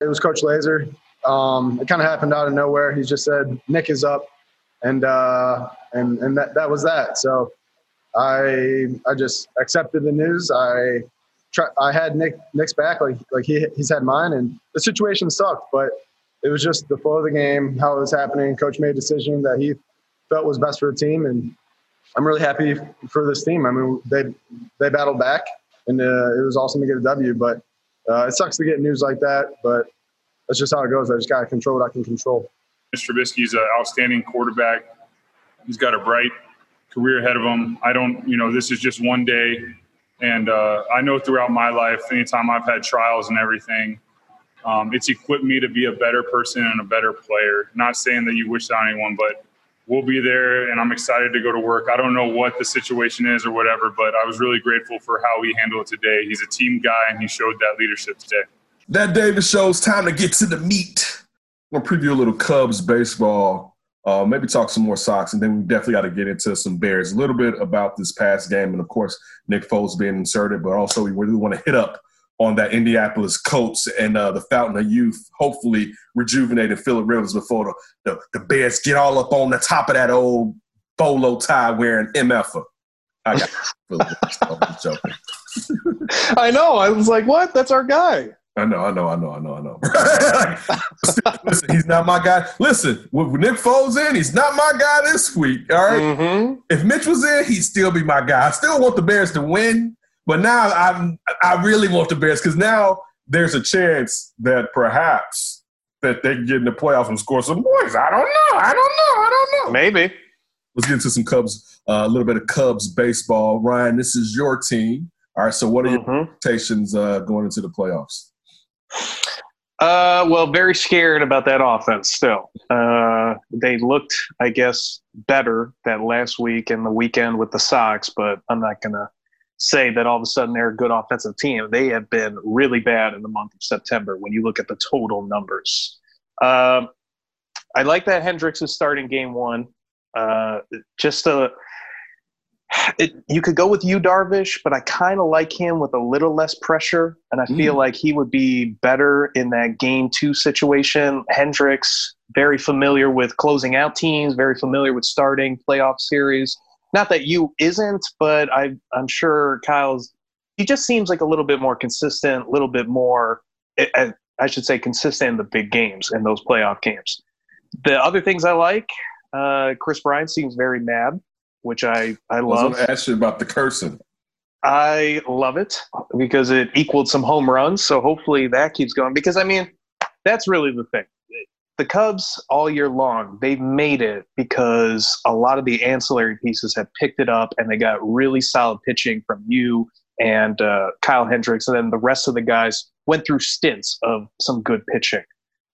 It was Coach Lazor. Um, it kind of happened out of nowhere. He just said Nick is up, and uh, and and that that was that. So I I just accepted the news. I try, I had Nick Nick's back like like he he's had mine, and the situation sucked, but it was just the flow of the game, how it was happening. Coach made a decision that he felt was best for the team, and I'm really happy for this team. I mean, they they battled back, and uh, it was awesome to get a W. But uh, it sucks to get news like that, but that's just how it goes. I just got to control what I can control. Mr. Trubisky's an outstanding quarterback. He's got a bright career ahead of him. I don't, you know, this is just one day. And uh, I know throughout my life, anytime I've had trials and everything, um, it's equipped me to be a better person and a better player. Not saying that you wish that on anyone, but we'll be there and I'm excited to go to work. I don't know what the situation is or whatever, but I was really grateful for how he handled it today. He's a team guy and he showed that leadership today. That Davis shows time to get to the meat. I'm gonna preview a little Cubs baseball, uh, maybe talk some more Sox, and then we definitely got to get into some Bears. A little bit about this past game, and of course Nick Foles being inserted, but also we really want to hit up on that Indianapolis Colts and uh, the Fountain of Youth, hopefully rejuvenated Philip Rivers before the, the, the Bears get all up on the top of that old bolo tie wearing MFer. I got Philip joking. I know. I was like, what? That's our guy. I know, I know, I know, I know, I know. Listen, he's not my guy. Listen, with Nick Foles in, he's not my guy this week. All right? mm-hmm. If Mitch was in, he'd still be my guy. I still want the Bears to win, but now I'm I really want the Bears because now there's a chance that perhaps that they can get in the playoffs and score some points. I don't know. I don't know. I don't know. Maybe. Let's get into some Cubs, uh, a little bit of Cubs baseball. Ryan, this is your team. All right. So, what are your mm-hmm. expectations uh, going into the playoffs? Uh, well, very scared about that offense still. Uh, they looked, I guess, better that last week and the weekend with the Sox, but I'm not going to say that all of a sudden they're a good offensive team. They have been really bad in the month of September when you look at the total numbers. Uh, I like that Hendricks is starting game one. Uh, just a it, you could go with Yu Darvish, but I kind of like him with a little less pressure, and I feel mm. like he would be better in that game two situation. Hendricks, very familiar with closing out teams, very familiar with starting playoff series. Not that Yu isn't, but I, I'm sure Kyle's. He just seems like a little bit more consistent, a little bit more. I, I should say consistent in the big games in those playoff games. The other things I like, uh, Kris Bryant seems very mad which I I love. I was going to ask you about the cursing. I love it because it equaled some home runs. So hopefully that keeps going. Because I mean, that's really the thing. The Cubs all year long, they've made it because a lot of the ancillary pieces have picked it up and they got really solid pitching from Yu and uh, Kyle Hendricks. And then the rest of the guys went through stints of some good pitching.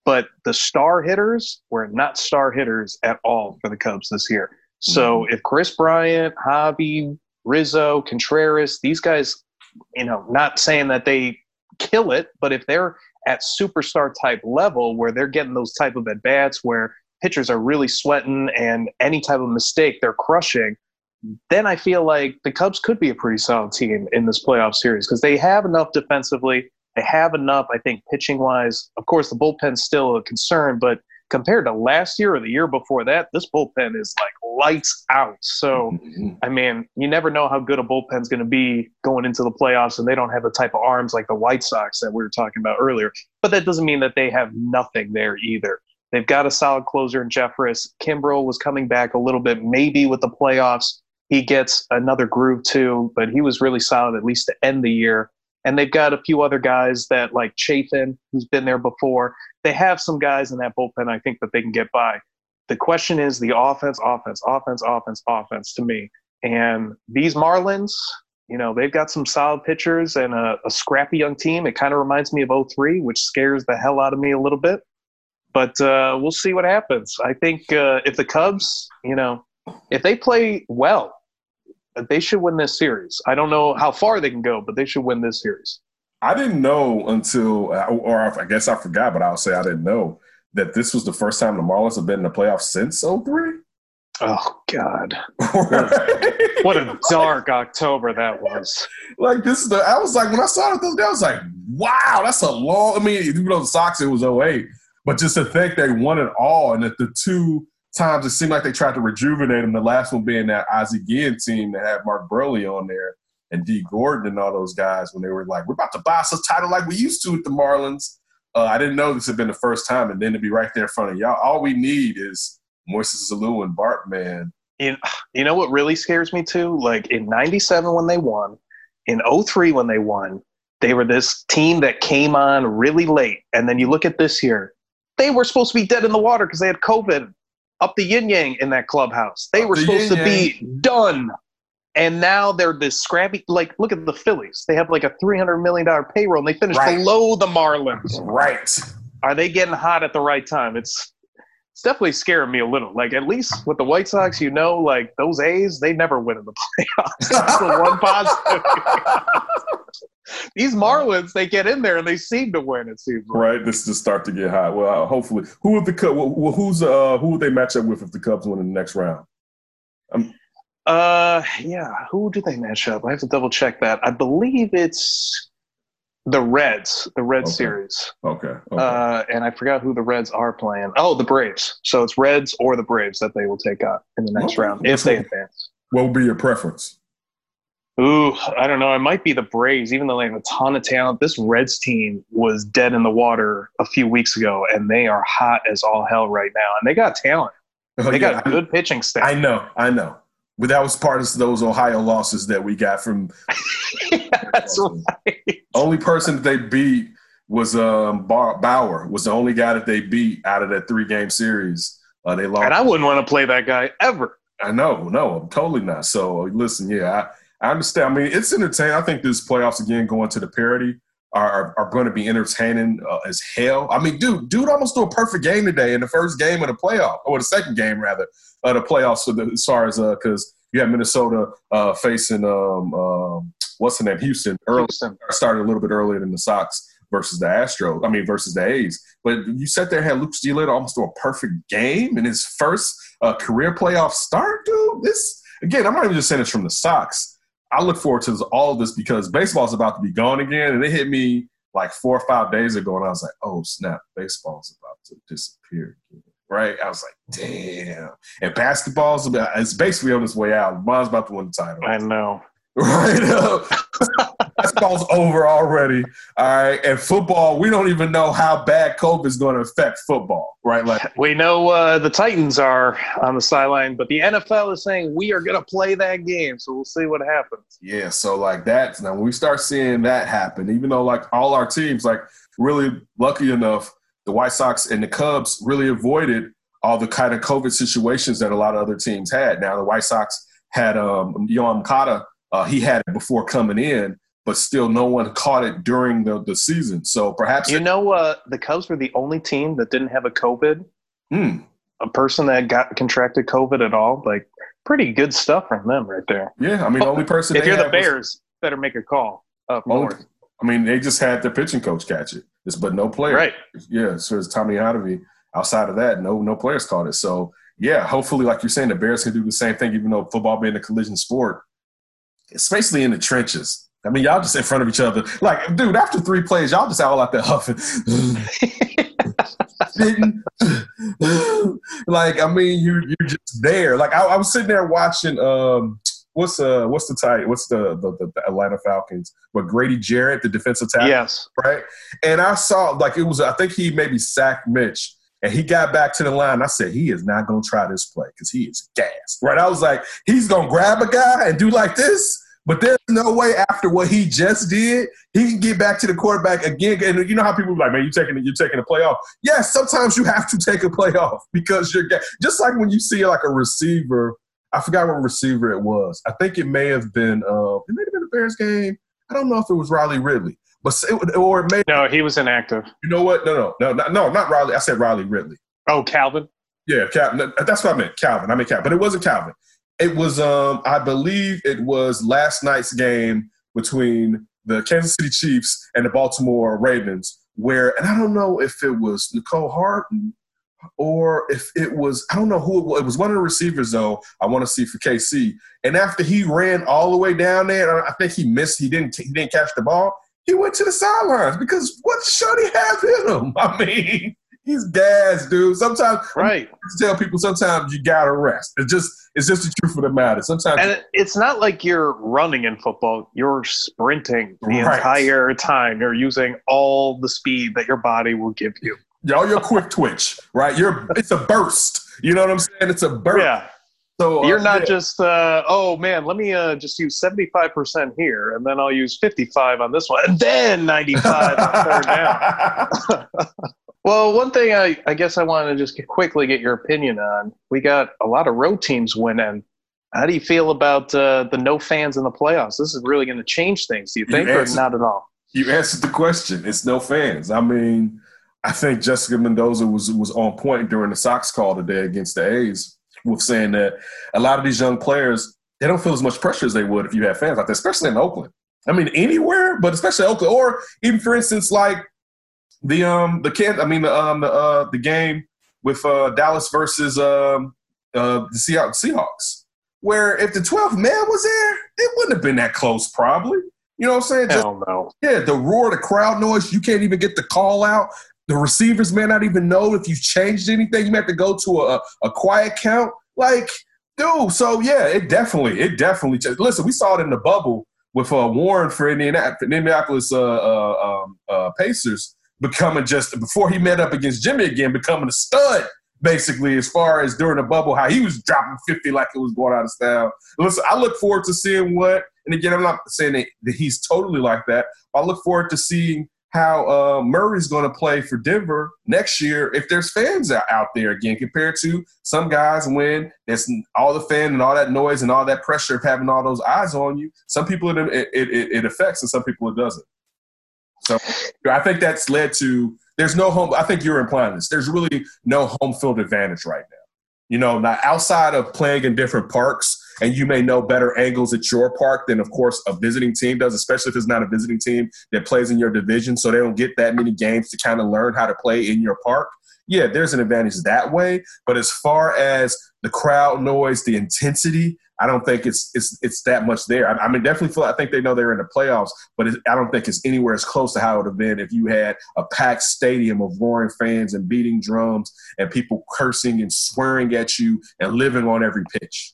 But the star hitters were not star hitters at all for the Cubs this year. So mm-hmm. if Kris Bryant, Javi, Rizzo, Contreras, these guys, you know, not saying that they kill it, but if they're at superstar type level where they're getting those type of at bats where pitchers are really sweating and any type of mistake they're crushing, then I feel like the Cubs could be a pretty solid team in this playoff series because they have enough defensively. They have enough, I think, pitching wise. Of course, the bullpen's still a concern, but compared to last year or the year before that, this bullpen is like lights out. So, mm-hmm. I mean, you never know how good a bullpen's going to be going into the playoffs, and they don't have the type of arms like the White Sox that we were talking about earlier. But that doesn't mean that they have nothing there either. They've got a solid closer in Jeffress. Kimbrel was coming back a little bit, maybe with the playoffs. He gets another groove too, but he was really solid at least to end the year. And they've got a few other guys that like Chafin, who's been there before. They have some guys in that bullpen I think that they can get by. The question is the offense, offense, offense, offense, offense to me. And these Marlins, you know, they've got some solid pitchers and a, a scrappy young team. It kind of reminds me of 03, which scares the hell out of me a little bit. But uh, we'll see what happens. I think uh, if the Cubs, you know, if they play well, they should win this series. I don't know how far they can go, but they should win this series. I didn't know until, or I guess I forgot, but I'll say I didn't know that this was the first time the Marlins have been in the playoffs since 03? Oh God! what a dark October that was. Like this is the. I was like when I saw it I was like, wow, that's a long. I mean, even though the Sox it was 08, but just to think they won it all, and that the two times it seemed like they tried to rejuvenate them. The last one being that Ozzie Guillen team that had Mark Buehrle on there and D Gordon and all those guys when they were like, we're about to buy us a title like we used to with the Marlins. Uh, I didn't know this had been the first time, and then to be right there in front of y'all, all we need is Moises Alou and Bartman. You, you know what really scares me too? Like in '97 when they won, in 03 when they won, they were this team that came on really late, and then you look at this year, they were supposed to be dead in the water because they had COVID up the yin yang in that clubhouse. They Up were the supposed to be done. And now they're this scrappy. Like, look at the Phillies. They have like a $300 million payroll and they finished Right. below the Marlins. Right. Are they getting hot at the right time? It's it's definitely scaring me a little. Like, at least with the White Sox, you know, like those A's, they never win in the playoffs. That's the one positive. These Marlins, they get in there and they seem to win, it seems like. Right. This is start to get hot. Well, hopefully, who would the Cubs? Well, who's uh who would they match up with if the Cubs win in the next round? Um, Uh, yeah. Who do they match up? I have to double check that. I believe it's the Reds, the Red Okay. series. Okay. okay. Uh, and I forgot who the Reds are playing. Oh, the Braves. So it's Reds or the Braves that they will take on in the next Okay. round if they advance. what would be your preference? Ooh, I don't know. It might be the Braves, even though they have a ton of talent. This Reds team was dead in the water a few weeks ago, and they are hot as all hell right now. And they got talent. Oh, They yeah, got good pitching staff. I know. I know. But that was part of those Ohio losses that we got from. That's right. Only person that they beat was um, Bar- Bauer. Was the only guy that they beat out of that three game series. Uh, they lost. And I wouldn't want to play that guy ever. I know, no, I'm totally not. So listen, yeah, I, I understand. I mean, it's entertaining. I think this playoffs again going to the parity are are, going to be entertaining uh, as hell. I mean, dude, dude almost threw a perfect game today in the first game of the playoff, or the second game rather, of the playoffs. For the, as far as because you had Minnesota uh, facing um, um, what's the name, Houston early Houston. started a little bit earlier than the Sox versus the Astros. I mean, versus the A's. But you sat there and had Lucas Giolito almost do a perfect game in his first uh, career playoff start, dude. This again, I'm not even just saying this from the Sox. I look forward to all of this because baseball's about to be gone again, and it hit me like four or five days ago, and I was like, "Oh snap, baseball's about to disappear." Again. Right? I was like, "Damn!" And basketball's about, it's basically on its way out. Mine's about to win the title. I know. Right. Basketball's over already. All right. And football, we don't even know how bad COVID is going to affect football. Right. Like, We know uh, the Titans are on the sideline, but the NFL is saying we are going to play that game, so we'll see what happens. yeah. So, like, that. Now, when we start seeing that happen, even though, like, all our teams, like, really lucky enough, the White Sox and the Cubs really avoided all the kind of COVID situations that a lot of other teams had. Now, the White Sox had um, Yohan Kata, uh, he had it before coming in, but still no one caught it during the, the season. So perhaps You know, uh, the Cubs were the only team that didn't have a COVID, Hmm. a person that got contracted COVID at all. Like, pretty good stuff from them right there. Yeah, I mean, the only person If you're the had was- Bears, better make a call up Only- north. I mean, they just had their pitching coach catch it, It's- but no player. Right. Yeah, so it's Tommy Hottovy. Outside of that, no no players caught it. So yeah, hopefully, like you're saying, the Bears can do the same thing, even though football being a collision sport, it's basically in the trenches. I mean, y'all just in front of each other. Like, dude, after three plays, y'all just all out there huffing. Sitting. like, I mean, you you're just there. Like, I, I was sitting there watching. Um, what's uh, what's the title? What's the, the the Atlanta Falcons? but Grady Jarrett, the defensive tackle, yes. right? And I saw like it was. I think he maybe sacked Mitch. And he got back to the line. I said, he is not going to try this play because he is gassed. Right? I was like, he's going to grab a guy and do like this. But there's no way after what he just did, he can get back to the quarterback again. And you know how people be like, man, you taking you're taking a play off. Yes, sometimes you have to take a play off because you're just like when you see like a receiver. I forgot what receiver it was. I think it may have been. Uh, it may have been a Bears game. I don't know if it was Riley Ridley, but it, or it may. No, he was inactive. You know what? No, no, no, no, no, not Riley. I said Riley Ridley. Oh, Calvin. Yeah, Calvin. That's what I meant. Calvin. I mean Calvin, but it wasn't Calvin. It was, um, I believe, it was last night's game between the Kansas City Chiefs and the Baltimore Ravens, where, and I don't know if it was Mecole Hart, or if it was I don't know who it was. It was one of the receivers though. I want to see for KC. And after he ran all the way down there, I think he missed. He didn't. He didn't catch the ball. He went to the sidelines because what should he have in him? I mean, he's gas, dude. Sometimes right. Tell people sometimes you gotta rest. It's just it's just the truth of the matter. Sometimes and it's not like you're running in football. You're sprinting the right. entire time. You're using all the speed that your body will give you. Y'all, your quick twitch, right? You're it's a burst. You know what I'm saying? It's a burst. Yeah. So uh, you're not yeah. just uh, oh man, let me uh, just use 75 percent here, and then I'll use 55 on this one, and then 95 on third down. well, one thing I, I guess I want to just quickly get your opinion on. We got a lot of road teams winning. How do you feel about uh, the no fans in the playoffs? This is really going to change things. Do you think, you answered, or not at all? You answered the question. It's no fans. I mean I think Jessica Mendoza was was on point during the Sox call today against the A's with saying that a lot of these young players they don't feel as much pressure as they would if you had fans out there, especially in Oakland. I mean, anywhere, but especially Oakland, or even for instance, like the um the can I mean the um the uh the game with uh Dallas versus um uh the Seahawks, where if the 12th man was there, it wouldn't have been that close, probably. You know what I'm saying? Hell Just, no. Yeah, the roar, the crowd noise, you can't even get the call out. The receivers may not even know if you've changed anything. You may have to go to a, a quiet count. Like, dude, so yeah, it definitely, it definitely changed. Listen, we saw it in the bubble with uh, Warren for Indianapolis, uh, uh, um, uh, Pacers becoming just, before he met up against Jimmy again, becoming a stud basically, as far as during the bubble, how he was dropping 50 like it was going out of style. Listen, I look forward to seeing what, and again, I'm not saying that he's totally like that. I look forward to seeing how uh, Murray's going to play for Denver next year if there's fans out there again, compared to some guys when there's all the fan and all that noise and all that pressure of having all those eyes on you. Some people it, it, it, it affects and some people it doesn't. So I think that's led to there's no home. I think you're implying this. There's really no home field advantage right now. You know, now outside of playing in different parks, and you may know better angles at your park than, of course, a visiting team does, especially if it's not a visiting team that plays in your division, so they don't get that many games to kind of learn how to play in your park. Yeah, there's an advantage that way. But as far as the crowd noise, the intensity, I don't think it's it's it's that much there. I, I mean, definitely feel I think they know they're in the playoffs, but it, I don't think it's anywhere as close to how it would have been if you had a packed stadium of roaring fans and beating drums and people cursing and swearing at you and living on every pitch.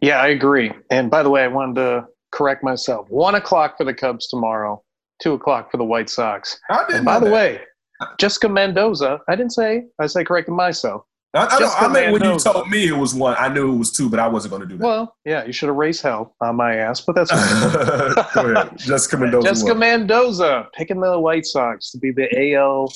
Yeah, I agree. And by the way, I wanted to correct myself. One o'clock for the Cubs tomorrow. Two o'clock for the White Sox. I didn't and by the that. way, Jessica Mendoza. I didn't say. I say correcting myself. I, I, I mean, when you told me it was one, I knew it was two, but I wasn't going to do that. Well, yeah, you should have raised hell on my ass, but that's Go ahead. Jessica Mendoza. Jessica Mendoza picking the White Sox to be the AL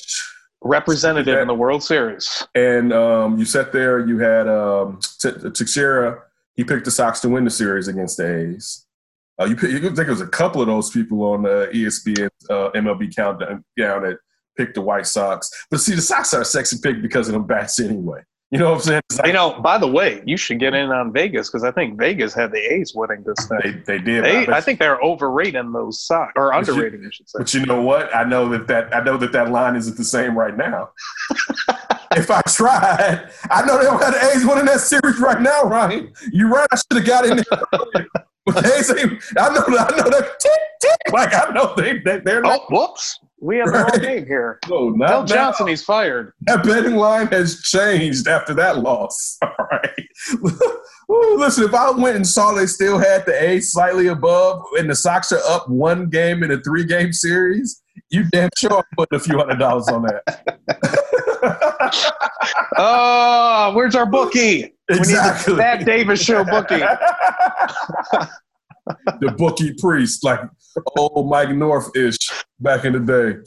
representative in the World Series. And um, you sat there, you had um, Teixeira he picked the Sox to win the series against the A's. Uh, you, you think it was a couple of those people on the ESPN uh, MLB countdown that picked the White Sox. But see, the Sox are a sexy pick because of them bats anyway. You know what I'm saying? Like, you know, by the way, you should get in on Vegas because I think Vegas had the A's winning this thing. They, they did. They, I, I think they're overrating those Sox or underrating, you, I should say. But you know what? I know that that I know that that line isn't the same right now. if I tried, I know they don't have the A's winning that series right now, Ryan. You're right. I should have got in there. But A's, I know, I know that tick tick. Like I know they, they they're. Oh, whoops. We have right? the wrong game here. No, not Mel Johnson, he's fired. That betting line has changed after that loss. All right. Listen, if I went and saw they still had the A slightly above and the Sox are up one game in a three game series, you damn sure I'm putting a few hundred dollars on that. oh, where's our bookie? Exactly. We need that Davis show bookie. the bookie priest, like old Mike North ish back in the day.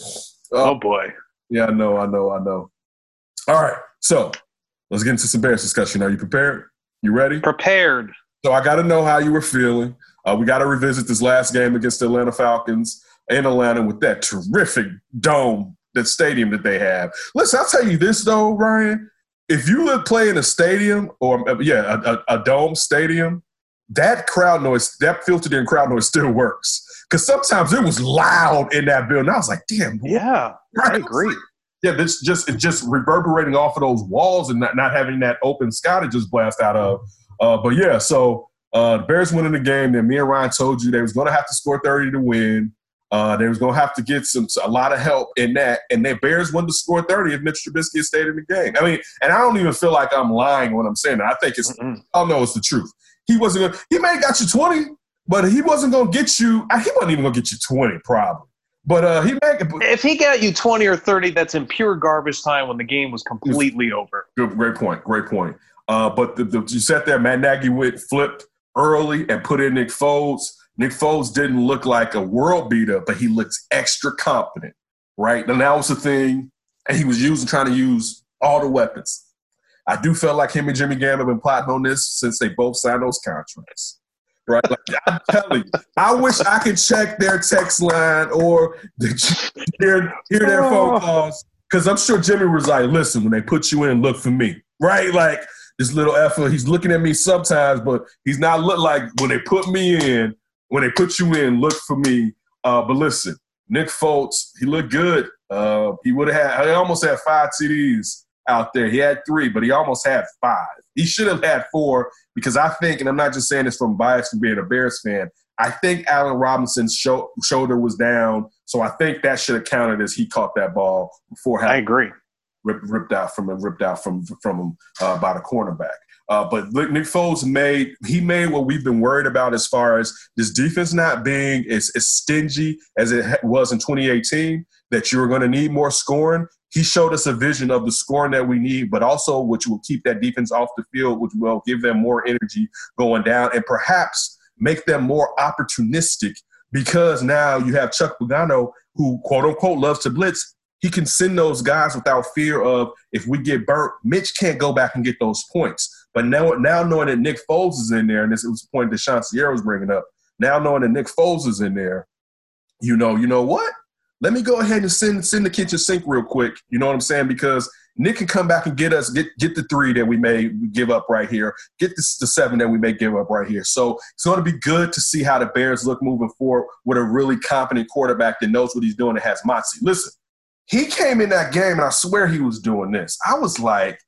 Oh, oh boy. Yeah, I know, I know, I know. All right, so let's get into some Bears discussion. Are you prepared? You ready? Prepared. So I got to know how you were feeling. Uh, we got to revisit this last game against the Atlanta Falcons in Atlanta with that terrific dome, that stadium that they have. Listen, I'll tell you this though, Ryan. If you live play in a stadium or yeah, a, a, a dome stadium, that crowd noise, that filtered in crowd noise still works. Because sometimes it was loud in that building. I was like, damn. Yeah, right. I agree. Yeah, this just it's just reverberating off of those walls and not, not having that open sky to just blast out of. Uh, but yeah, so uh, the Bears winning the game. Then me and Ryan told you they was going to have to score 30 to win. Uh, they was going to have to get some a lot of help in that, and the Bears wanted to score 30 if Mitch Trubisky had stayed in the game. I mean, and I don't even feel like I'm lying when I'm saying that. I think it's Mm-mm. I know it's the truth. He wasn't. Gonna, he may have got you 20, but he wasn't going to get you. He wasn't even going to get you 20, probably. But uh, he may. If he got you 20 or 30, that's in pure garbage time when the game was completely over. Good, great point. Great point. Uh, but the, the, you sat there, Matt Nagy went flipped early and put in Nick Foles. Nick Foles didn't look like a world beater, but he looks extra confident, right? And that was the thing. And he was using, trying to use all the weapons. I do feel like him and Jimmy Graham have been plotting on this since they both signed those contracts. Right? Like, I'm telling you, I wish I could check their text line or hear, hear their phone oh. calls. Because I'm sure Jimmy was like, listen, when they put you in, look for me. Right? Like, this little effort. He's looking at me sometimes, but he's not look like when they put me in. When they put you in, look for me. Uh, but listen, Nick Foles, he looked good. Uh, he would have had. He almost had five TDs out there. He had three, but he almost had five. He should have had four because I think, and I'm not just saying this from bias from being a Bears fan. I think Allen Robinson's shoulder was down, so I think that should have counted as he caught that ball before. I agree ripped, ripped out from him, ripped out from from him uh, by the cornerback. Uh, but Nick Foles made he made what we've been worried about as far as this defense not being as, as stingy as it was in 2018. That you were going to need more scoring. He showed us a vision of the scoring that we need, but also which will keep that defense off the field, which will give them more energy going down, and perhaps make them more opportunistic because now you have Chuck Pagano, who quote unquote loves to blitz, he can send those guys without fear of if we get burnt, Mitch can't go back and get those points. But now, now knowing that Nick Foles is in there, and this was the point that Sean Sierra was bringing up. Now knowing that Nick Foles is in there, you know, you know what? Let me go ahead and send send the kitchen sink real quick. You know what I'm saying? Because Nick can come back and get us get get the three that we may give up right here, get the, the seven that we may give up right here. So it's going to be good to see how the Bears look moving forward with a really competent quarterback that knows what he's doing and has moxie. Listen, he came in that game, and I swear he was doing this. I was like,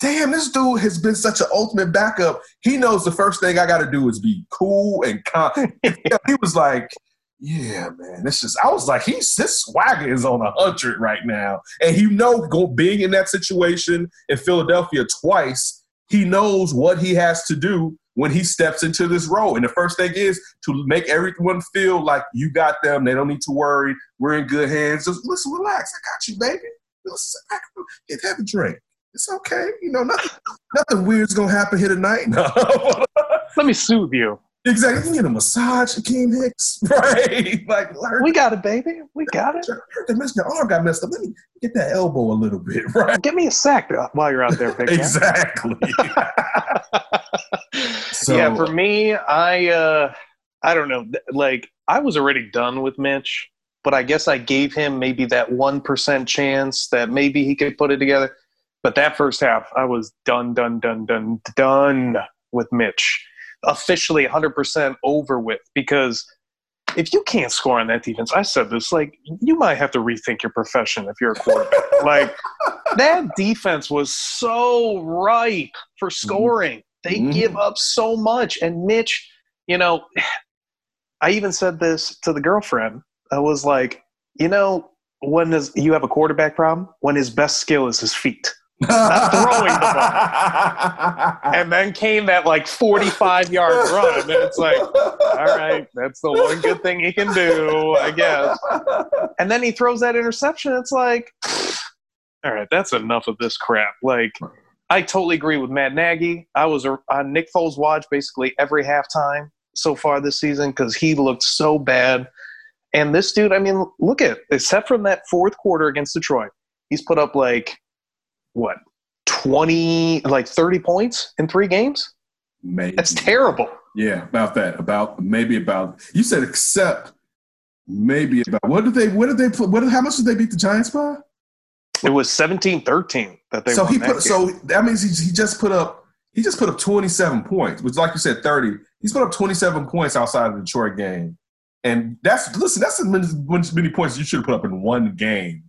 damn, this dude has been such an ultimate backup. He knows the first thing I got to do is be cool and calm. he was like, yeah, man, this just, I was like, he's, his swagger is on a hundred right now. And you know, go, being in that situation in Philadelphia twice, he knows what he has to do when he steps into this role. And the first thing is to make everyone feel like you got them. They don't need to worry. We're in good hands. Just listen, relax. I got you, baby. Listen, get have a drink. It's okay. You know, nothing, nothing weird's gonna happen here tonight. No. Let me soothe you. Exactly. You can get a massage, Akiem Hicks. Right. Like we got it, baby. We got it. Heard that messed your arm got messed up. Let me get that elbow a little bit, right? Give me a sack while you're out there, big Exactly. so, yeah, for me, I uh I don't know. Like I was already done with Mitch, but I guess I gave him maybe that one percent chance that maybe he could put it together. But that first half, I was done, done, done, done, done with Mitch officially 100% over with because if you can't score on that defense, I said this, like, you might have to rethink your profession if you're a quarterback. like, that defense was so ripe for mm-hmm. scoring. They mm-hmm. give up so much. And Mitch, you know, I even said this to the girlfriend. I was like, you know, when is, you have a quarterback problem, when his best skill is his feet not throwing the ball. and then came that like 45 yard run. And it's like, all right, that's the one good thing he can do, I guess. And then he throws that interception. It's like, all right, that's enough of this crap. Like, I totally agree with Matt Nagy. I was on Nick Foles' watch basically every halftime so far this season because he looked so bad. And this dude, I mean, look at except from that fourth quarter against Detroit, he's put up like what 20 like 30 points in three games? Maybe. That's terrible. Yeah about that about maybe about you said except maybe about what did they what did they put what how much did they beat the giants by? It was 17-13 that they so he put so that means he, he just put up he just put up 27 points which like you said 30 he's put up 27 points outside of the detroit game. And that's listen that's as many, many points you should have put up in one game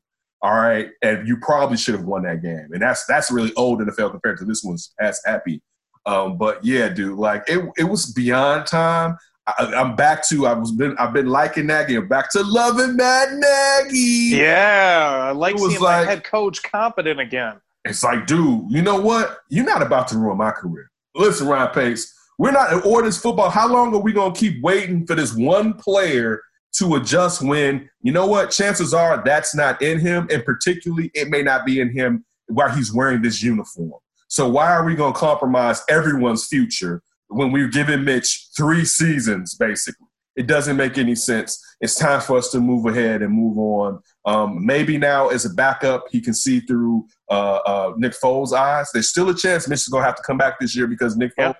All right, and you probably should have won that game, and that's that's really old NFL compared to this one's past happy. Um, but yeah, dude, like it, it was beyond time. I, am back to I was been I've been liking Nagy. I'm back to loving Matt Nagy. Yeah, I like seeing like, my head coach competent again. It's like, dude, you know what? You're not about to ruin my career. Listen, Ryan Pace, we're not in orders football. How long are we gonna keep waiting for this one player to adjust when you know what? Chances are that's not in him, and particularly it may not be in him while he's wearing this uniform. So why are we gonna compromise everyone's future when we're giving Mitch three seasons, basically. It doesn't make any sense. It's time for us to move ahead and move on. Um, maybe now, as a backup, he can see through uh, uh, Nick Foles' eyes. There's still a chance Mitch is going to have to come back this year because Nick yep.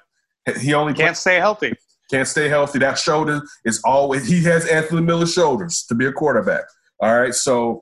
Foles, he only can't stay healthy. Can't stay healthy. That shoulder is always, he has Anthony Miller's shoulders to be a quarterback. All right. So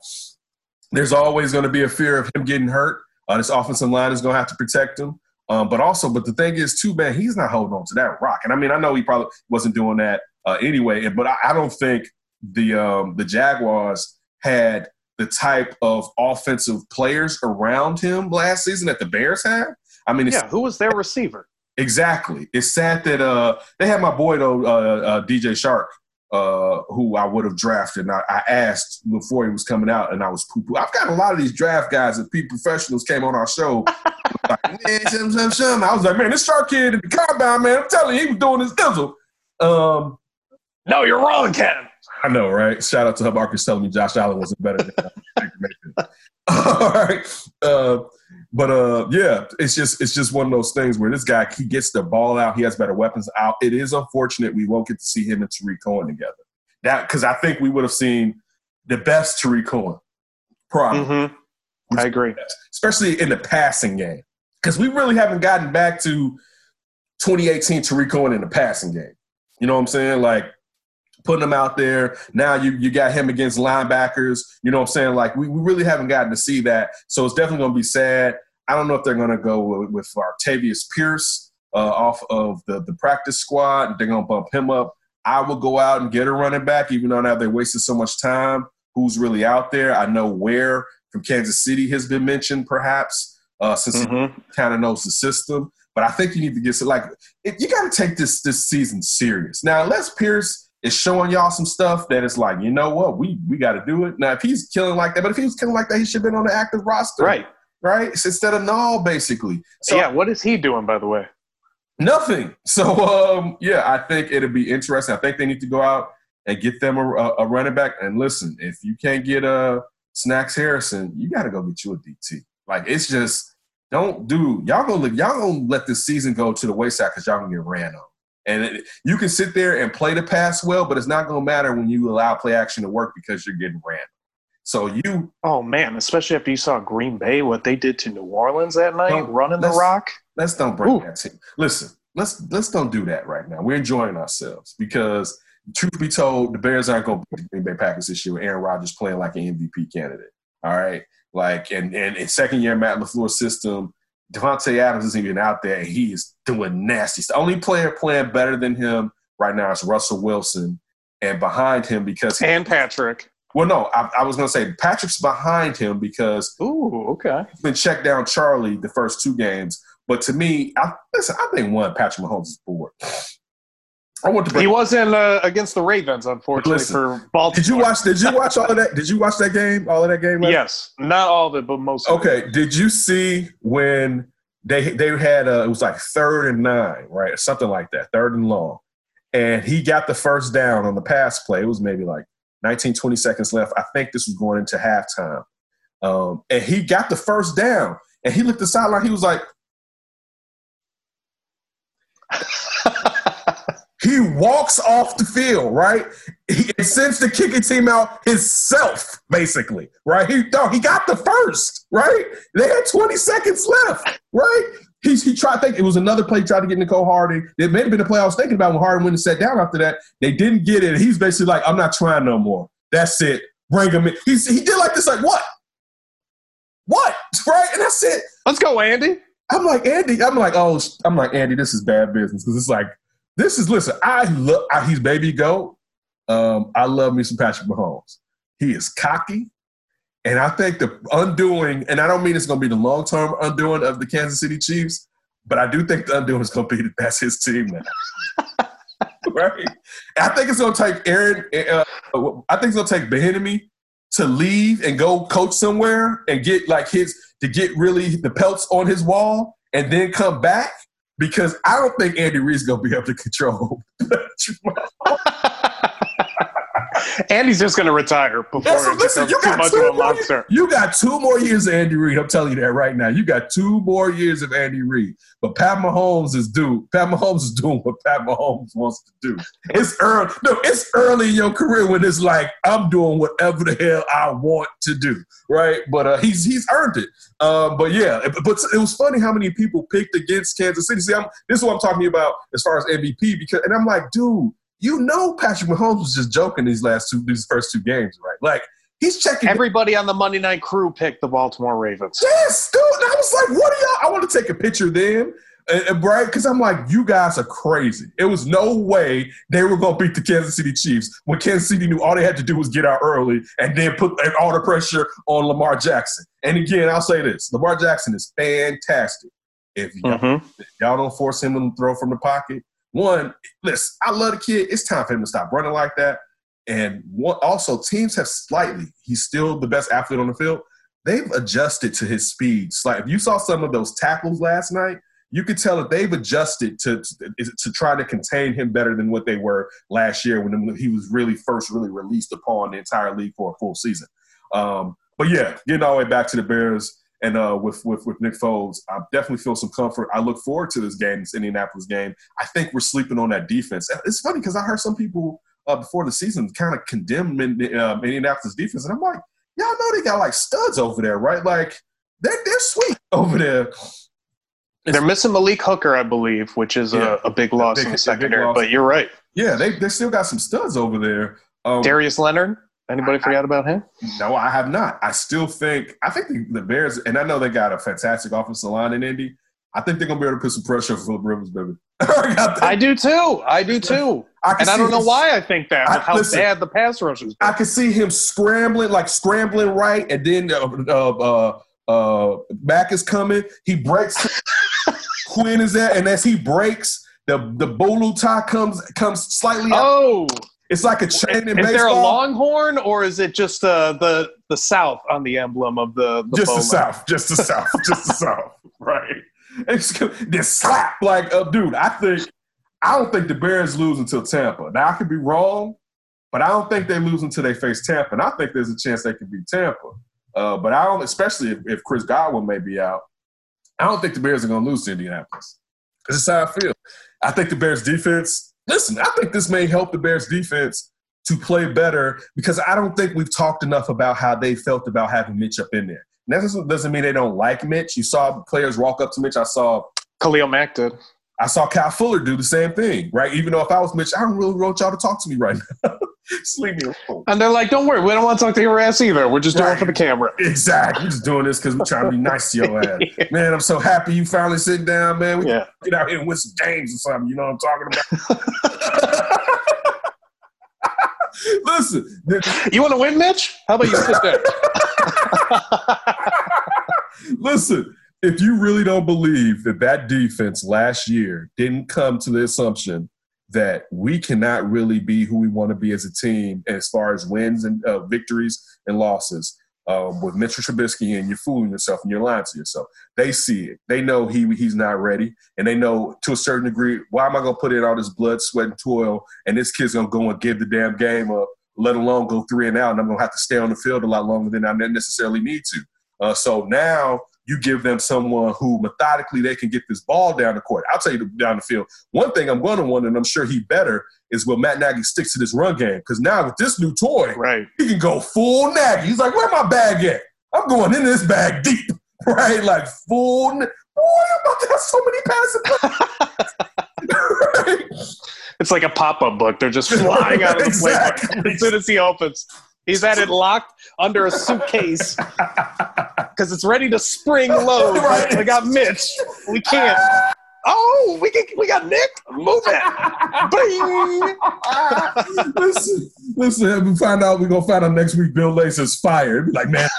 there's always going to be a fear of him getting hurt. Uh, this offensive line is going to have to protect him. Um, but also, but the thing is, too, man, he's not holding on to that rock. And I mean, I know he probably wasn't doing that uh, anyway, but I, I, don't think the um, the Jaguars had the type of offensive players around him last season that the Bears had. I mean, yeah, who was their receiver? Exactly. It's sad that uh, they had my boy though, uh, uh DJ Chark, uh, who I would have drafted. And I, I, asked before he was coming out, and I was poo poo. I've got a lot of these draft guys that people professionals came on our show. like, man, shum, shum, shum. I was like, man, this Chark kid in the combine, man. I'm telling you, he was doing his dizzle. Um, no, you're wrong, Ken. I know, right? Shout out to Marcus telling me Josh Allen wasn't better than All right. Uh, but uh, yeah, it's just it's just one of those things where this guy he gets the ball out, he has better weapons out. It is unfortunate we won't get to see him and Tarik Cohen together. That because I think we would have seen the best Tarik Cohen. Probably. Mm-hmm. I agree, especially in the passing game because we really haven't gotten back to 2018 Tarik Cohen in the passing game. You know what I'm saying? Like putting him out there. Now you you got him against linebackers. You know what I'm saying? Like we, we really haven't gotten to see that. So it's definitely going to be sad. I don't know if they're going to go with, with Pierce uh, off of the, the practice squad. They're going to bump him up. I will go out and get a running back, even though now they wasted so much time. Who's really out there? I know where from Kansas City has been mentioned, perhaps, uh, since mm-hmm. he kind of knows the system. But I think you need to get like you got to take this this season serious. Now, Les Pierce is showing y'all some stuff that is like, you know what, we we got to do it. Now, if he's killing like that, but if he was killing like that, he should have been on the active roster, right? Right, instead of null, basically. So yeah, what is he doing, by the way? Nothing. So um, yeah, I think it'll be interesting. I think they need to go out and get them a, a running back. And listen, if you can't get a uh, Snacks Harrison, you got to go get you a DT. Like it's just don't do y'all gonna y'all gonna let this season go to the wayside because y'all gonna get ran on. And it, you can sit there and play the pass well, but it's not going to matter when you allow play action to work because you're getting ran. So you. Oh man, especially after you saw Green Bay, what they did to New Orleans that night, running the rock. Let's don't break Ooh. that team. Listen, let's let's don't do that right now. We're enjoying ourselves because, truth be told, the Bears aren't going to beat the Green Bay Packers this year. With Aaron Rodgers playing like an MVP candidate. All right, like and and in second year Matt LaFleur system, Davante Adams isn't even out there. He is doing nasty. The only player playing better than him right now is Russell Wilson, and behind him because he, and Patrick. Well, no, I, I was going to say Patrick's behind him because ooh, okay, he's been checked down Charlie the first two games. But to me, I, listen, I think one Patrick Mahomes is bored. I want to. He wasn't uh, against the Ravens, unfortunately, Listen, for Baltimore. Did you watch? Did you watch all of that? Did you watch that game? All of that game? Yes, not all of it, but most. Okay. Did you see when they they had a, it was like third and nine, right, something like that, third and long, and he got the first down on the pass play. It was maybe like 19, 20 seconds left. I think this was going into halftime, um, and he got the first down, and he looked the sideline. He was like. He walks off the field, right? He sends the kicking team out himself, basically, right? He he got the first, right? They had 20 seconds left, right? He, he tried, I think it was another play, tried to get Mecole Hardman. It may have been the play I was thinking about when Hardman went and sat down after that. They didn't get it. He's basically like, I'm not trying no more. That's it. Bring him in. He's, he did like this, like, what? What? Right? And I said, Let's go, Andy. I'm like, Andy, I'm like, oh, I'm like, Andy, this is bad business. Because it's like, this is listen. I love he's baby goat. Um, I love me some Patrick Mahomes. He is cocky. And I think the undoing, and I don't mean it's going to be the long term undoing of the Kansas City Chiefs, but I do think the undoing is going to be that that's his team now. right? I think it's going to take Aaron. Uh, I think it's going to take Bieniemy to leave and go coach somewhere and get like his to get really the pelts on his wall and then come back because I don't think Andy Reid's to be able to control. Andy's just going to retire before it listen, you got too much of a monster. You got two more years of Andy Reid. I'm telling you that right now. You got two more years of Andy Reid. But Pat Mahomes is due. Pat Mahomes is doing what Pat Mahomes wants to do. It's early. No, it's early in your career when it's like I'm doing whatever the hell I want to do, right? But uh, he's he's earned it. Um, but yeah, but it was funny how many people picked against Kansas City. See, I'm, this is what I'm talking about as far as MVP because, and I'm like, dude you know Patrick Mahomes was just joking these last two these first two games, right? Like he's checking. Everybody on the Monday Night Crew picked the Baltimore Ravens. Yes, dude. And I was like, what are y'all? I want to take a picture then. And, right, because I'm like, you guys are crazy. It was no way they were going to beat the Kansas City Chiefs when Kansas City knew all they had to do was get out early and then put all the pressure on Lamar Jackson. And again, I'll say this: Lamar Jackson is fantastic. If y'all, mm-hmm. if y'all don't force him to throw from the pocket, one, listen, I love the kid. It's time for him to stop running like that. And one, also, teams have slightly, he's still the best athlete on the field. They've adjusted to his speed. Like if you saw some of those tackles last night, you could tell that they've adjusted to, to, to try to contain him better than what they were last year when he was really first really released upon the entire league for a full season. Um, but yeah, getting all the way back to the Bears and uh, with, with with Nick Foles, I definitely feel some comfort. I look forward to this game, this Indianapolis game. I think we're sleeping on that defense. It's funny because I heard some people uh, before the season kind of condemn uh, Indianapolis defense, and I'm like, y'all know they got like studs over there, right? Like they're they're sweet over there. They're missing Malik Hooker, I believe, which is yeah, a, a, big loss big, in the secondary. But you're right. Yeah, they they still got some studs over there. Um, Darius Leonard. Anybody I, forgot about him? No, I have not. I still think I think the, the, Bears, and I know they got a fantastic offensive line in Indy. I think they're gonna be able to put some pressure on Philip Rivers, baby. I do too. I do too. I and I don't know why I think that. I, how listen, bad the pass rush is. I can see him scrambling, like scrambling right, and then uh, uh, uh, uh back is coming. He breaks. Quinn is there, and as he breaks, the the bolo tie comes comes slightly. Oh. It's like a chain in is baseball. there a longhorn or is it just uh, the the south on the emblem of the, the just the south, just the south, just the south, right? It's this slap like, uh, dude. I think I don't think the Bears lose until Tampa. Now I could be wrong, but I don't think they lose until they face Tampa. And I think there's a chance they could beat Tampa. Uh, but I don't, especially if, if Chris Godwin may be out. I don't think the Bears are going to lose to Indianapolis. This is how I feel. I think the Bears defense listen, I think this may help the Bears defense to play better because I don't think we've talked enough about how they felt about having Mitch up in there. And that doesn't mean they don't like Mitch. You saw players walk up to Mitch. I saw Khalil Mack did. I saw Kyle Fuller do the same thing, right? Even though if I was Mitch, I don't really want y'all to talk to me right now. Me alone. And they're like, don't worry, we don't want to talk to your ass either. We're just right. doing it for the camera. Exactly. We're just doing this because we're trying to be nice to your ass. yeah. Man, I'm so happy you finally sit down, man. We yeah. get out here and win some games or something. You know what I'm talking about? Listen. You want to win, Mitch? How about you sit there? Listen, if you really don't believe that that defense last year didn't come to the assumption that we cannot really be who we want to be as a team as far as wins and uh, victories and losses um, with Mitchell Trubisky, and you're fooling yourself and you're lying to yourself. They see it. They know he he's not ready, and they know to a certain degree why am I going to put in all this blood, sweat, and toil, and this kid's going to go and give the damn game up, let alone go three and out, and I'm going to have to stay on the field a lot longer than I necessarily need to. Uh, so now you give them someone who methodically they can get this ball down the court. I'll tell you down the field. One thing I'm going to want, and I'm sure he better, is will Matt Nagy sticks to this run game. Because now with this new toy, right. he can go full Nagy. He's like, where my bag at? I'm going in this bag deep, right? Like full. Boy, I'm about to have so many passes. right? It's like a pop-up book. They're just flying out of the exactly. playbook as soon as he opens. He's had it locked under a suitcase because it's ready to spring load. Right. We got Mitch. We can't. Oh, we get, we got Nick. Move it. Bing. listen, Listen, we find out we're gonna find out next week. Bill Lazor is fired. Like, man,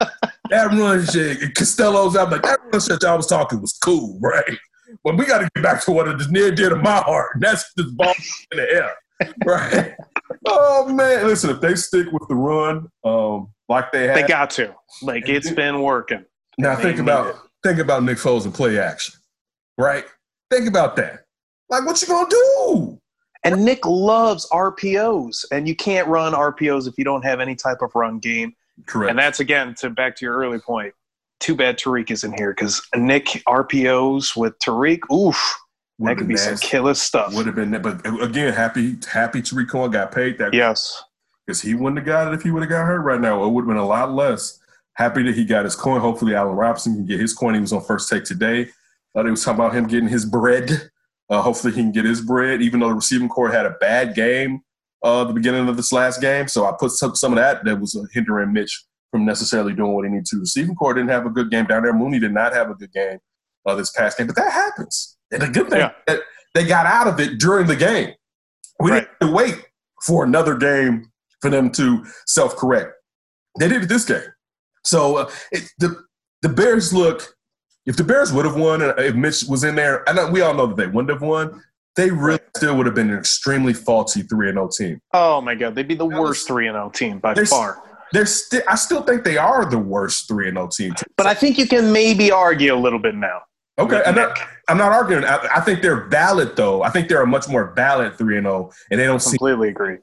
that run shit. Costello's out like that run shit y'all was talking was cool, right? But we got to get back to what it is near dear to my heart. That's this ball in the air, right? Oh man, listen, if they stick with the run, um, like they have, They got to. Like it's been working. now they think about it. think about Nick Foles and play action, right? Think about that. Like, what you gonna do? And Nick loves RPOs, and you can't run RPOs if you don't have any type of run game. Correct. And that's again to back to your early point. Too bad Tarik is in here because Nick RPOs with Tarik, oof, that could be some killer stuff. Would have been, but again, happy happy Tarik Cohen got paid that Yes, because he wouldn't have got it if he would have got hurt right now. It would have been a lot less. Happy that he got his coin. Hopefully, Allen Robinson can get his coin. He was on first take today. Thought they was talking about him getting his bread. Uh, hopefully, he can get his bread, even though the receiving corps had a bad game uh, the beginning of this last game. So I put some, some of that that was hindering Mitch from necessarily doing what he needed to. Receiving corps didn't have a good game down there. Mooney did not have a good game uh, this past game, but that happens. And the good thing Yeah. that they got out of it during the game. We Right. didn't have to wait for another game for them to self correct. They did it this game. So uh, it, the the Bears look. If the Bears would have won, and if Mitch was in there, I know we all know that they wouldn't have won. They really still would have been an extremely faulty three and zero team. Oh my God, they'd be the That worst three and zero team by There's- far. They're still. I still think they are the worst three and zero team. But I think you can maybe argue a little bit now. Okay, I'm not, I'm not arguing. I, I think they're valid though. I think they're a much more valid three and zero, and they don't seem Completely agree.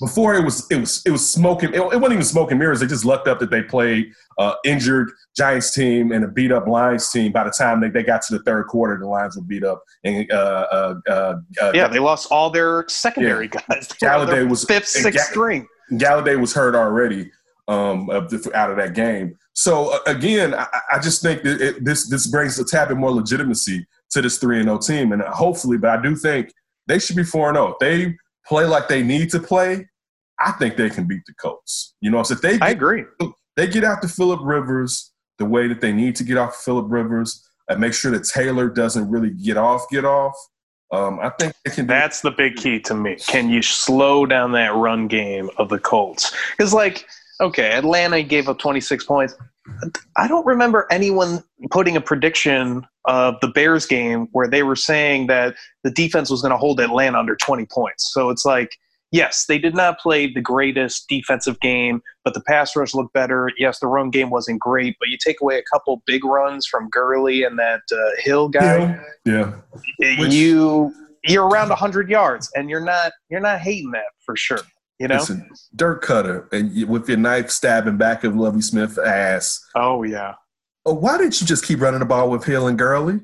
before it was it was it was smoking. It, it wasn't even smoking mirrors. They just lucked up that they played uh, injured Giants team and a beat up Lions team. By the time they, they got to the third quarter, the Lions were beat up, and uh, uh, uh, uh, Yeah, they lost all their secondary guys. They on their Golladay was- fifth, sixth Ga- string. Golladay was hurt already um, out of that game. So uh, again, I, I just think that it, this this brings a tad bit more legitimacy to this three and zero team, and hopefully, but I do think they should be four and zero. If they play like they need to play, I think they can beat the Colts. You know, so if they I agree. they get out to Philip Rivers the way that they need to get off Philip Rivers, and make sure that Taylor doesn't really get off, get off. Um, I think they can. do That's the big key to me. Can you slow down that run game of the Colts? Because, like, okay, Atlanta gave up 26 points. I don't remember anyone putting a prediction of the Bears game where they were saying that the defense was going to hold Atlanta under 20 points. So it's like, yes, they did not play the greatest defensive game, but the pass rush looked better. Yes, the run game wasn't great, but you take away a couple big runs from Gurley and that uh, Hill guy Yeah, Which- you you're around 100 yards and you're not you're not hating that for sure you know Listen, Dirk Koetter, and you, with your knife stabbing back of Lovie Smith's ass. oh yeah Oh, why didn't you just keep running the ball with Hill and Gurley?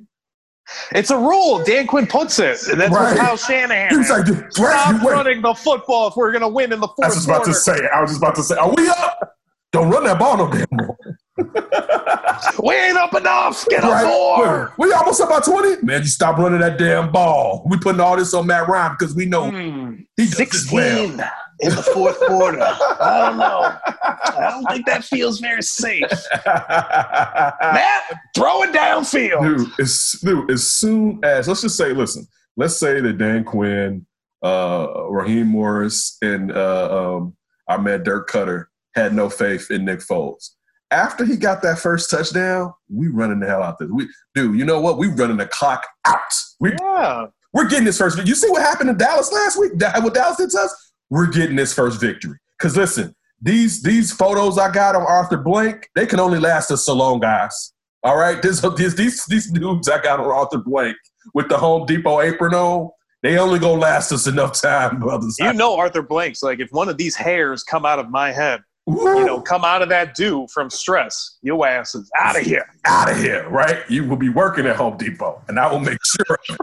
it's a rule dan quinn puts it that's Right. Kyle shanahan He was has. like, stop right, running the football if we're gonna win in the fourth. I was just about quarter to say. I was just about to say, are we up? Don't run that ball no damn more. we ain't up enough get a Right? four We almost up by 20? Man, you stop running that damn ball. We putting all this on Matt Ryan because we know Hmm, he does this well. 16 in the fourth quarter i don't know i don't think that feels very safe matt throw it downfield dude, as, dude, as soon as let's just say, listen, let's say that Dan Quinn, uh, Raheem Morris, and uh, um, our man Dirk Koetter had no faith in Nick Foles. After he got that first touchdown, we running the hell out there. We, dude, you know what? We running the clock out. We, yeah we're getting this first. You see what happened in Dallas last week? That, what Dallas did to us? We're getting this first victory. Because listen, these these photos I got on Arthur Blank, they can only last us so long, guys. All right, this, this, these these dudes I got on Arthur Blank with the Home Depot apron on, they only gonna last us enough time, brothers. You know Arthur Blanks. Like if one of these hairs come out of my head, you know, come out of that dew from stress, your ass is out of here. out of here, right? You will be working at Home Depot, and I will make sure.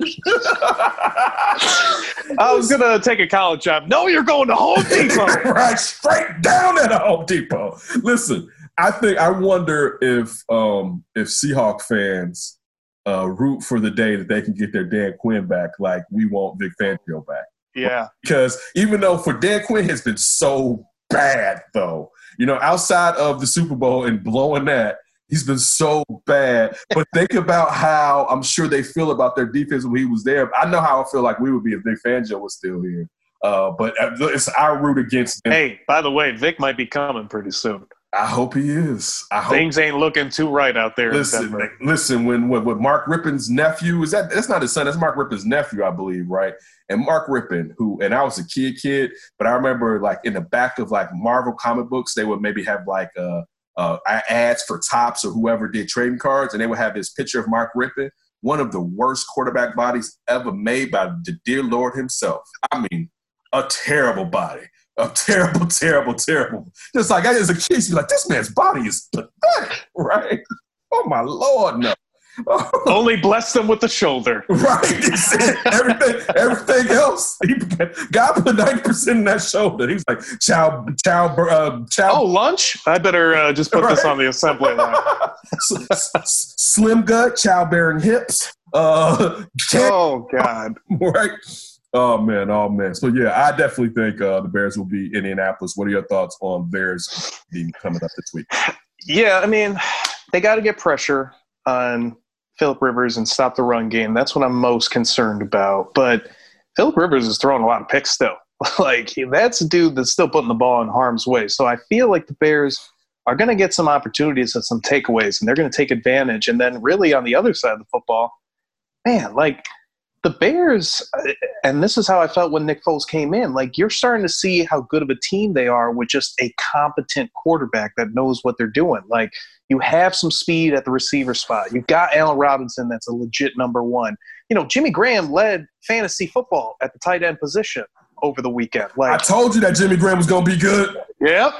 I was gonna take a college job. No, you're going to Home Depot. right, straight down at a Home Depot. Listen, I think I wonder if um, if Seahawk fans uh, root for the day that they can get their Dan Quinn back, like we want Vic Fangio back. yeah, Because even though for Dan Quinn has been so bad, though, you know, outside of the Super Bowl and blowing that, he's been so bad. But think about how I'm sure they feel about their defense when he was there. I know how I feel like we would be if Vic Fangio was still here. Uh, but uh, it's our root against. Him. Hey, by the way, Vic might be coming pretty soon. I hope he is. I hope. Things ain't looking too right out there. Listen, listen. When, when when Mark Rypien's nephew is that? That's not his son. That's Mark Rypien's nephew, I believe, right? And Mark Rypien, who and I was a kid, kid, but I remember like in the back of like Marvel comic books, they would maybe have like uh, uh, ads for Topps or whoever did trading cards, and they would have this picture of Mark Rypien, one of the worst quarterback bodies ever made by the dear Lord himself. I mean, a terrible body a terrible, terrible, terrible. Just like I as a kid, you're like, this man's body is pathetic, right? Oh my lord, no. Only bless them with the shoulder. Right. everything, everything else. He, God put ninety percent in that shoulder. He's like, "Child, child, uh, chow. Oh, lunch. I better uh, just put right? this on the assembly line. Slim gut, childbearing hips. Uh, oh God. Right. Oh man, oh man. So yeah, I definitely think uh, the Bears will be in Indianapolis. What are your thoughts on Bears being coming up this week? Yeah, I mean, they got to get pressure on Philip Rivers and stop the run game. That's what I'm most concerned about. But Philip Rivers is throwing a lot of picks still. like that's a dude that's still putting the ball in harm's way. So I feel like the Bears are going to get some opportunities and some takeaways, and they're going to take advantage. And then really on the other side of the football, man, like the Bears, uh, and this is how I felt when Nick Foles came in. Like you're starting to see how good of a team they are with just a competent quarterback that knows what they're doing. Like you have some speed at the receiver spot. You've got Allen Robinson, that's a legit number one. You know, Jimmy Graham led fantasy football at the tight end position over the weekend. Like I told you that Jimmy Graham was going to be good. Yep.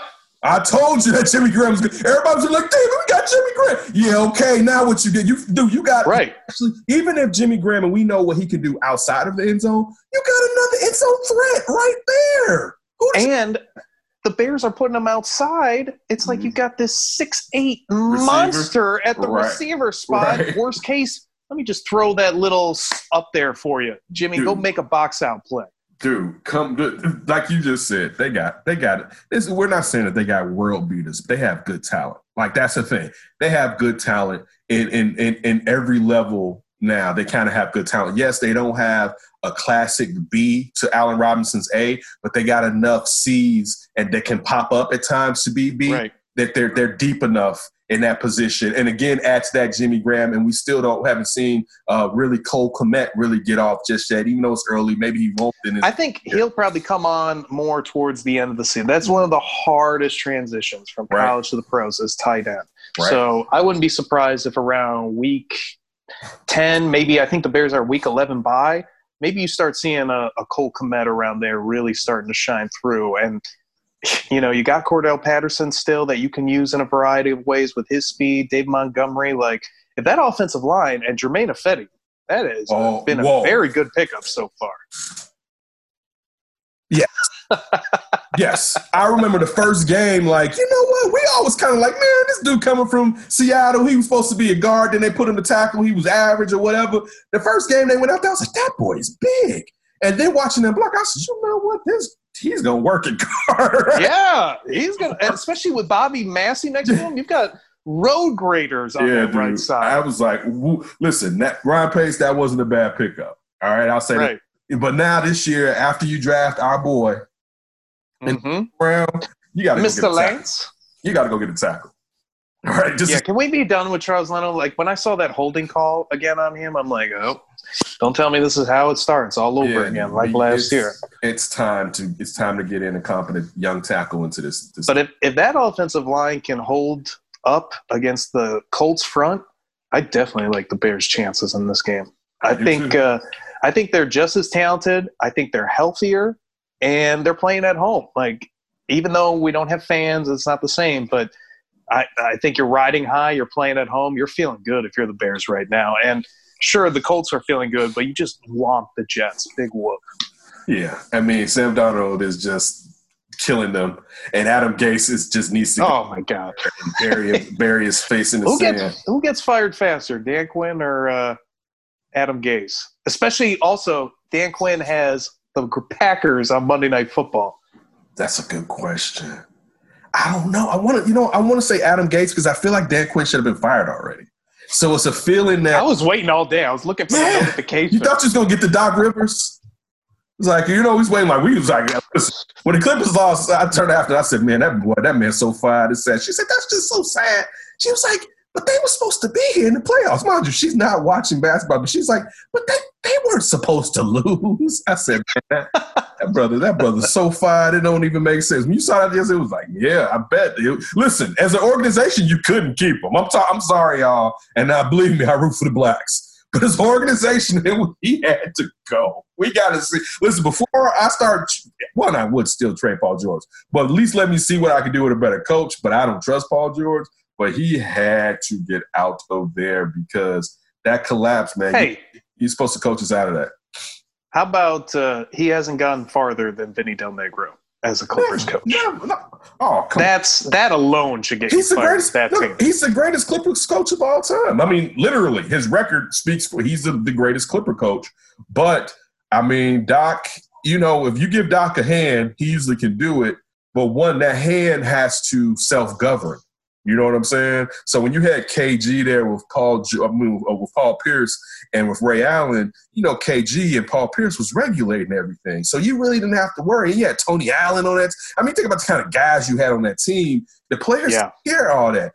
I told you that Jimmy Graham was good. Everybody's like, David, we got Jimmy Graham. Yeah, okay. Now what you did? You do you got right. Actually, even if Jimmy Graham and we know what he can do outside of the end zone, you got another end zone threat right there. and the Bears are putting him outside. It's like you mm-hmm. got this six eight monster at the right. receiver spot. Right. Worst case, let me just throw that little up there for you, Jimmy. Dude. Go make a box out play dude, come like you just said, they got they got it. This, we're not saying that they got world beaters, they have good talent. Like that's the thing. They have good talent in in in, in every level now. They kind of have good talent. Yes, they don't have a classic B to Allen Robinson's A, but they got enough C's and they can pop up at times to be B. Right. That they're they're deep enough in that position. And again, add to that Jimmy Graham, and we still don't haven't seen uh, really Cole Kmet really get off just yet, even though it's early. Maybe he won't. I think he'll probably come on more towards the end of the season. That's one of the hardest transitions from college right. to the pros is tight end. Right. So I wouldn't be surprised if around week ten, maybe I think the Bears are week eleven by. Maybe you start seeing a, a Cole Kmet around there really starting to shine through. And you know, you got Cordarrelle Patterson still that you can use in a variety of ways with his speed, Dave Montgomery. Like, if that offensive line and Germain Ifedi, that has uh, oh, been a whoa. very good pickup so far. Yeah. yes. I remember the first game, like, you know what? We always kind of like, man, this dude coming from Seattle, he was supposed to be a guard, then they put him to tackle, he was average or whatever. The first game they went out there, I was like, that boy is big. And then watching them block, I said, you know what? This he's gonna work it guard. yeah, he's gonna, especially with Bobby Massie next to him. You've got road graders on yeah, the right side. I was like, listen, that Ryan Pace, that wasn't a bad pickup. All right, I'll say right. that. But now this year, after you draft our boy, mm-hmm. Brown, you got Mr. Lance. You got to go get a tackle. All right, just yeah. Can we be done with Charles Leno? Like when I saw that holding call again on him, I'm like, oh, don't tell me this is how it starts all over yeah, again, like last year. It's time to it's time to get in a competent young tackle into this. this but if if that offensive line can hold up against the Colts front, I definitely like the Bears' chances in this game. I, I think uh, I think they're just as talented. I think they're healthier, and they're playing at home. Like even though we don't have fans, it's not the same, but I, I think you're riding high. You're playing at home. You're feeling good if you're the Bears right now. And sure, the Colts are feeling good, but you just want the Jets. Big whoop. Yeah, I mean Sam Darnold is just killing them, and Adam Gase is just needs to. Oh my god! bury bury his face in the who sand. Gets, who gets fired faster, Dan Quinn or uh, Adam Gase? Especially also, Dan Quinn has the Packers on Monday Night Football. That's a good question. I don't know. I want to, you know, I want to say Adam Gase because I feel like Dan Quinn should have been fired already. So it's a feeling that I was waiting all day. I was looking for the notification. You thought you was gonna get the Doc Rivers? It's like you know he's waiting like we was like when the Clippers lost. I turned after I said, "Man, that boy, that man's so fired." It's sad. She said, "That's just so sad." She was like, "But they were supposed to be here in the playoffs, mind you." She's not watching basketball, but she's like, "But they they weren't supposed to lose." I said, that, brother, that brother's so fired. It don't even make sense." When you saw that yesterday, it was like, "Yeah, I bet." It, listen, as an organization, you couldn't keep them. I'm ta- I'm sorry, y'all, and now believe me, I root for the blacks. But his organization, he had to go. We got to see. Listen, before I start, well, I would still trade Paul George, but at least let me see what I can do with a better coach. But I don't trust Paul George. But he had to get out of there because that collapse, man. Hey, he's supposed to coach us out of that. how about uh, he hasn't gone farther than Vinny Del Negro as a Clippers coach? Yeah, no. Oh, come That's that alone should get He's you the fired. greatest. That no, team. he's the greatest Clippers coach of all time. I mean, literally, his record speaks for. He's the, the greatest Clipper coach. But I mean, Doc. You know, if you give Doc a hand, he usually can do it. But one, that hand has to self-govern. You know what I'm saying? So when you had KG there with Paul, I mean, uh, with Paul Pierce and with Ray Allen, you know, KG and Paul Pierce was regulating everything. So you really didn't have to worry. You had Tony Allen on that. I mean, think about the kind of guys you had on that team. The players Yeah. hear all that.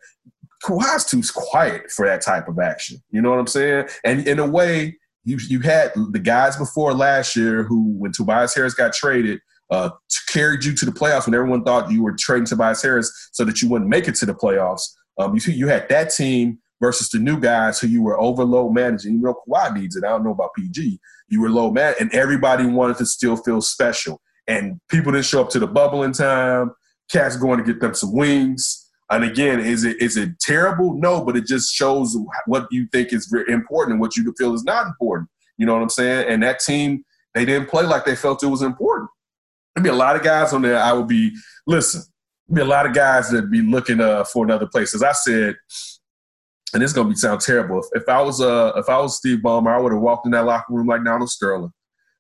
Kawhi's too quiet for that type of action. You know what I'm saying? And in a way, you you had the guys before last year who, when Tobias Harris got traded, uh, carried you to the playoffs when everyone thought you were trading Tobias Harris so that you wouldn't make it to the playoffs. Um, you you had that team versus the new guys who you were overload managing. You know, Kawhi needs it. I don't know about PG. You were low man, and everybody wanted to still feel special. And people didn't show up to the bubble in time. Cats going to get them some wings. And again, is it is it terrible? No, but it just shows what you think is important and what you feel is not important. You know what I'm saying? And that team, they didn't play like they felt it was important. There'd be a lot of guys on there. I would be listen. Be a lot of guys that'd be looking uh, for another place. As I said, and it's gonna be sound terrible. If, if I was uh if I was Steve Ballmer, I would have walked in that locker room like Donald Sterling.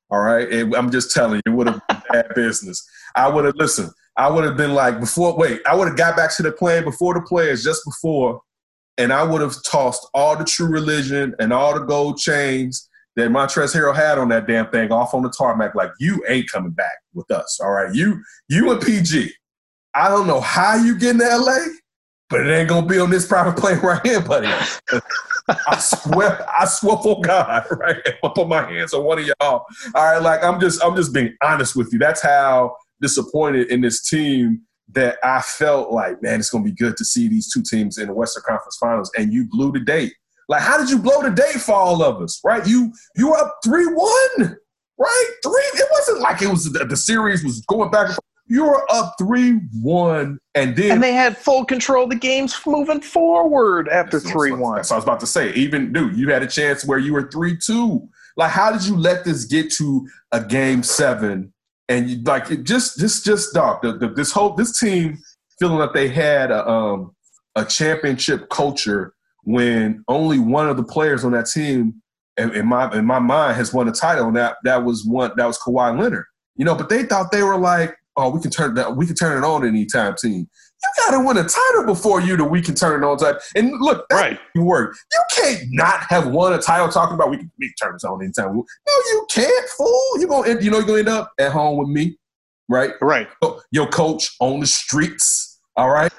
All right, and I'm just telling you, it would have been bad business. I would have listened. I would have been like before. Wait, I would have got back to the plane before the players, just before, and I would have tossed all the true religion and all the gold chains that Montrezl Harrell had on that damn thing off on the tarmac. Like you ain't coming back with us. All right, you you and PG. I don't know how you get in LA, but it ain't gonna be on this private plane right here, buddy. I swear, I swear for God, right? I put my hands on one of y'all. All right, like I'm just, I'm just being honest with you. That's how disappointed in this team that I felt like, man, it's gonna be good to see these two teams in the Western Conference Finals, and you blew the date. Like, how did you blow the day for all of us, right? You you were up three one, right? Three. It wasn't like it was the, the series was going back. and forth. You were up three one, and then and they had full control of the games moving forward after three one. That's what I was about to say. Even dude, you had a chance where you were three two. Like, how did you let this get to a game seven? And you like it just, just, just dog. The, the, this whole this team feeling that they had a, um, a championship culture when only one of the players on that team, in, in my in my mind, has won a title, and that that was one that was Kawhi Leonard. You know, but they thought they were like, oh, we can turn that we can turn it on anytime team. You got to win a title before you that we can turn it on type. And look, that's Right. you work. You can't not have won a title talking about we can, we can turn this on anytime. No, you can't, fool. You gonna end- you know you're gonna end up at home with me, right? Right. Your coach on the streets. All right.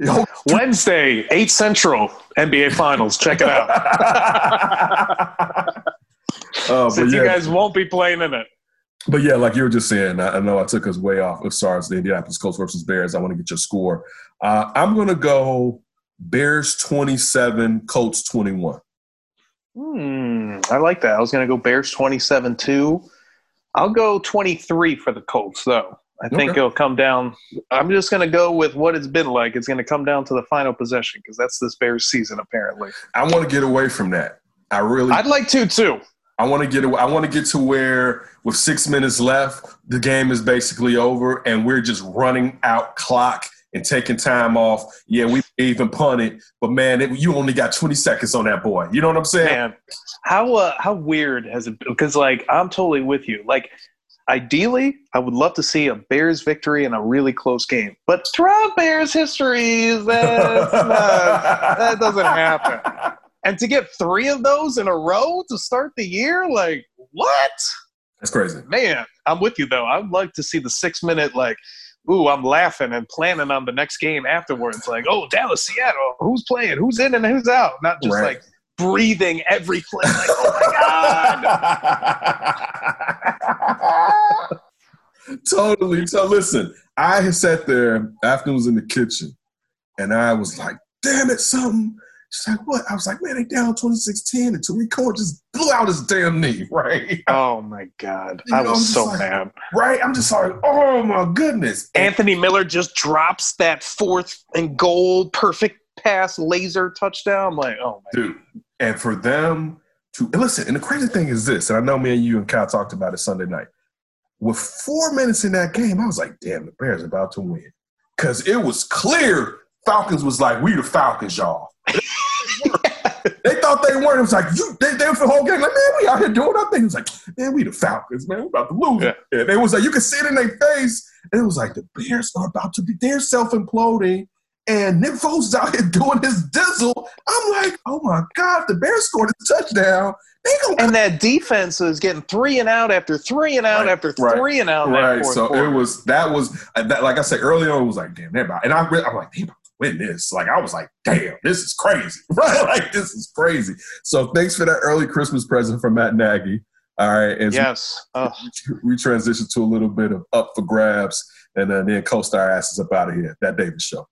Wednesday, 8 Central, NBA Finals. Check it out. Uh, but Since you guys won't be playing in it. but yeah, like you were just saying, I, I know I took us way off as far as the Indianapolis Colts versus Bears. I want to get your score. Uh, I'm gonna go Bears 27, Colts 21. Hmm, I like that. I was going to go Bears 27 2. I'll go 23 for the Colts, though. I think Okay. it'll come down. I'm just going to go with what it's been like. It's going to come down to the final possession because that's this Bears season, apparently. I want to get away from that. I really I'd like to, too. I want to get away. I want to get to where with six minutes left, the game is basically over, and we're just running out clock and taking time off. Yeah, we even punted, but man, it, you only got 20 seconds on that boy. You know what I'm saying? Man, how uh, how weird has it been? Because, like, I'm totally with you. Like, ideally, I would love to see a Bears victory in a really close game. But throughout Bears history, that's not, that doesn't happen. And to get three of those in a row to start the year, like, what? That's crazy. Man, I'm with you though. I'd like to see the six minute like, ooh, I'm laughing and planning on the next game afterwards. Like, oh, Dallas, Seattle, who's playing? Who's in and who's out? Not just Right. like breathing every play. Like, oh my god. totally. So listen, I had sat there after it was in the kitchen, and I was like, "Damn it, something." She's like, "What?" I was like, "Man, they down 26-10, and Tarik Cohen just blew out his damn knee, right? Oh my god. You I know, was so like- mad. right? I'm just like, oh my goodness." Anthony Miller just drops that fourth and goal perfect pass laser touchdown. I'm like, oh my dude. And for them to and listen, and the crazy thing is this, and I know me and you and Kyle talked about it Sunday night. With four minutes in that game, I was like, damn, the Bears are about to win. Cause it was clear Falcons was like, we the Falcons, y'all. they thought they weren't. It was like, you they, they were for the whole game, like, man, we out here doing our thing. It was like, man, we the Falcons, man, we're about to lose. Yeah. And it was like, you could see it in their face. And it was like, the Bears are about to be, they're self imploding. And Nick Foles is out here doing his dizzle. I'm like, oh my God, the Bears scored a touchdown. And that defense is getting three and out after three and out Right, after right, three and out. right. So quarter. it was that was uh, that, like I said earlier on. It was like damn, they're about, and I, I'm like they about to win this. Like I was like damn, this is crazy, right? Like this is crazy. So thanks for that early Christmas present from Matt Nagy. All right, and yes. Ugh. we transition to a little bit of up for grabs, and then then coast our asses up out of here. That Davis show.